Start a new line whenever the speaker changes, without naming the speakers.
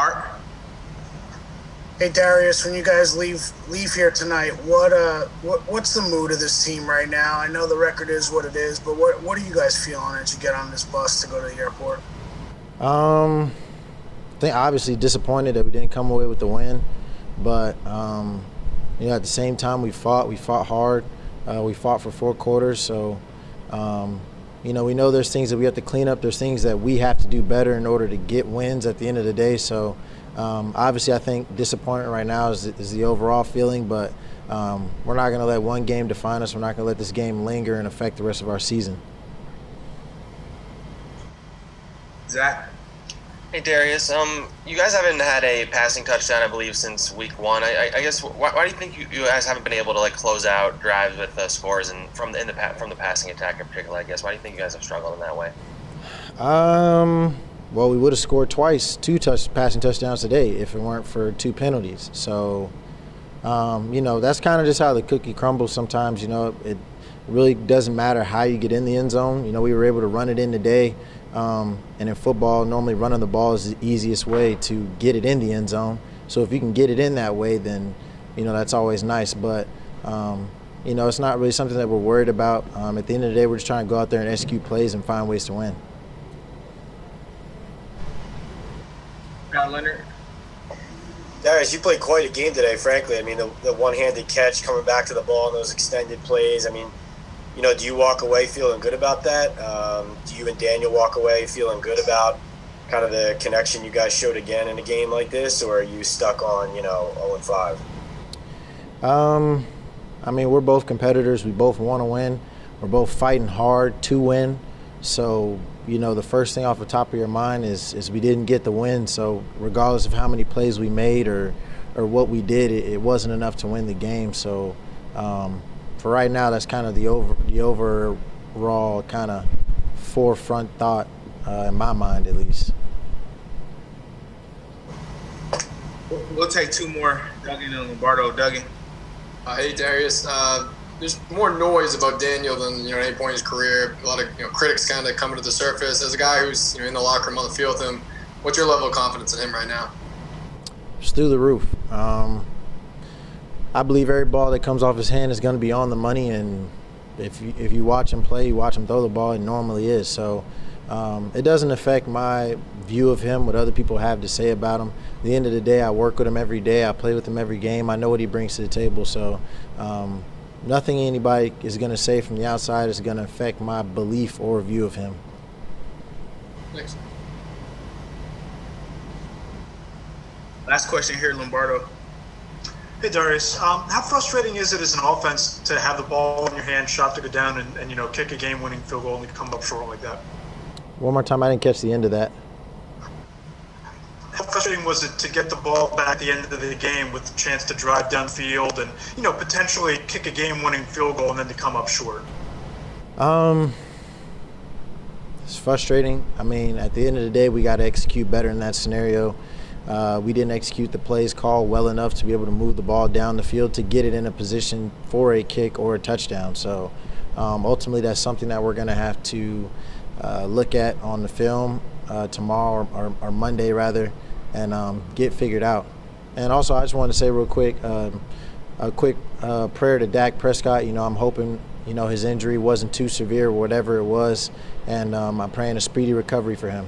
Art.
Hey Darius, when you guys leave leave here tonight, what uh what what's the mood of this team right now? I know the record is what it is, but what what are you guys feeling as you get on this bus to go to the airport?
Um, I think obviously disappointed that we didn't come away with the win, but um, you know at the same time we fought we fought hard, uh, we fought for four quarters, so um, you know we know there's things that we have to clean up, there's things that we have to do better in order to get wins at the end of the day. So. Um, obviously, I think disappointment right now is, is the overall feeling, but um, we're not going to let one game define us. We're not going to let this game linger and affect the rest of our season.
Zach.
Hey Darius, um, you guys haven't had a passing touchdown, I believe, since week one. I, I, I guess why, why, do you think you, you, guys haven't been able to like close out drives with scores and from the in the from the passing attack in particular? I guess why do you think you guys have struggled in that way?
Um, well, we would have scored twice, two touch passing touchdowns today if it weren't for two penalties. So, um, you know, that's kind of just how the cookie crumbles. Sometimes, you know, it really doesn't matter how you get in the end zone. You know, we were able to run it in today, um, and in football, normally running the ball is the easiest way to get it in the end zone. So if you can get it in that way, then you know that's always nice. But um, you know, it's not really something that we're worried about. Um, at the end of the day, we're just trying to go out there and execute plays and find ways to win.
John Leonard.
Darius, you played quite a game today, frankly. I mean, the, the one handed catch coming back to the ball and those extended plays. I mean, you know, do you walk away feeling good about that? Um, do you and Daniel walk away feeling good about kind of the connection you guys showed again in a game like this, or are you stuck on, you know, 0 and 5?
Um, I mean, we're both competitors. We both want to win. We're both fighting hard to win. So you know, the first thing off the top of your mind is is we didn't get the win. So regardless of how many plays we made or or what we did, it, it wasn't enough to win the game. So um, for right now, that's kind of the over the overall kind of forefront thought uh, in my mind, at least.
We'll take two more, Duggan and Lombardo. Duggan.
Uh, hey Darius, uh, there's more noise about Daniel than you know any point in his career. A lot of you know critics kind of coming to the surface. As a guy who's you know in the locker room on the field with him, what's your level of confidence in him right now?
It's through the roof. Um, I believe every ball that comes off his hand is going to be on the money, and if you, if you watch him play, you watch him throw the ball, it normally is. So um, it doesn't affect my view of him, what other people have to say about him. At the end of the day, I work with him every day. I play with him every game. I know what he brings to the table. So um, nothing anybody is going to say from the outside is going to affect my belief or view of him.
Thanks.
Last question here, Lombardo.
Hey Darius, um, how frustrating is it as an offense to have the ball in your hand, shot to go down, and, and you know kick a game-winning field goal and come up short like that?
One more time, I didn't catch the end of that.
How frustrating was it to get the ball back at the end of the game with the chance to drive downfield and you know potentially kick a game-winning field goal and then to come up short?
Um, it's frustrating. I mean, at the end of the day, we got to execute better in that scenario. Uh, we didn't execute the plays call well enough to be able to move the ball down the field to get it in a position for a kick or a touchdown. So um, ultimately, that's something that we're going to have to uh, look at on the film uh, tomorrow or, or, or, Monday rather, and um, get figured out. And also, I just want to say real quick, um, a quick uh, prayer to Dak Prescott. You know, I'm hoping you know his injury wasn't too severe, whatever it was, and um, I'm praying a speedy recovery for him.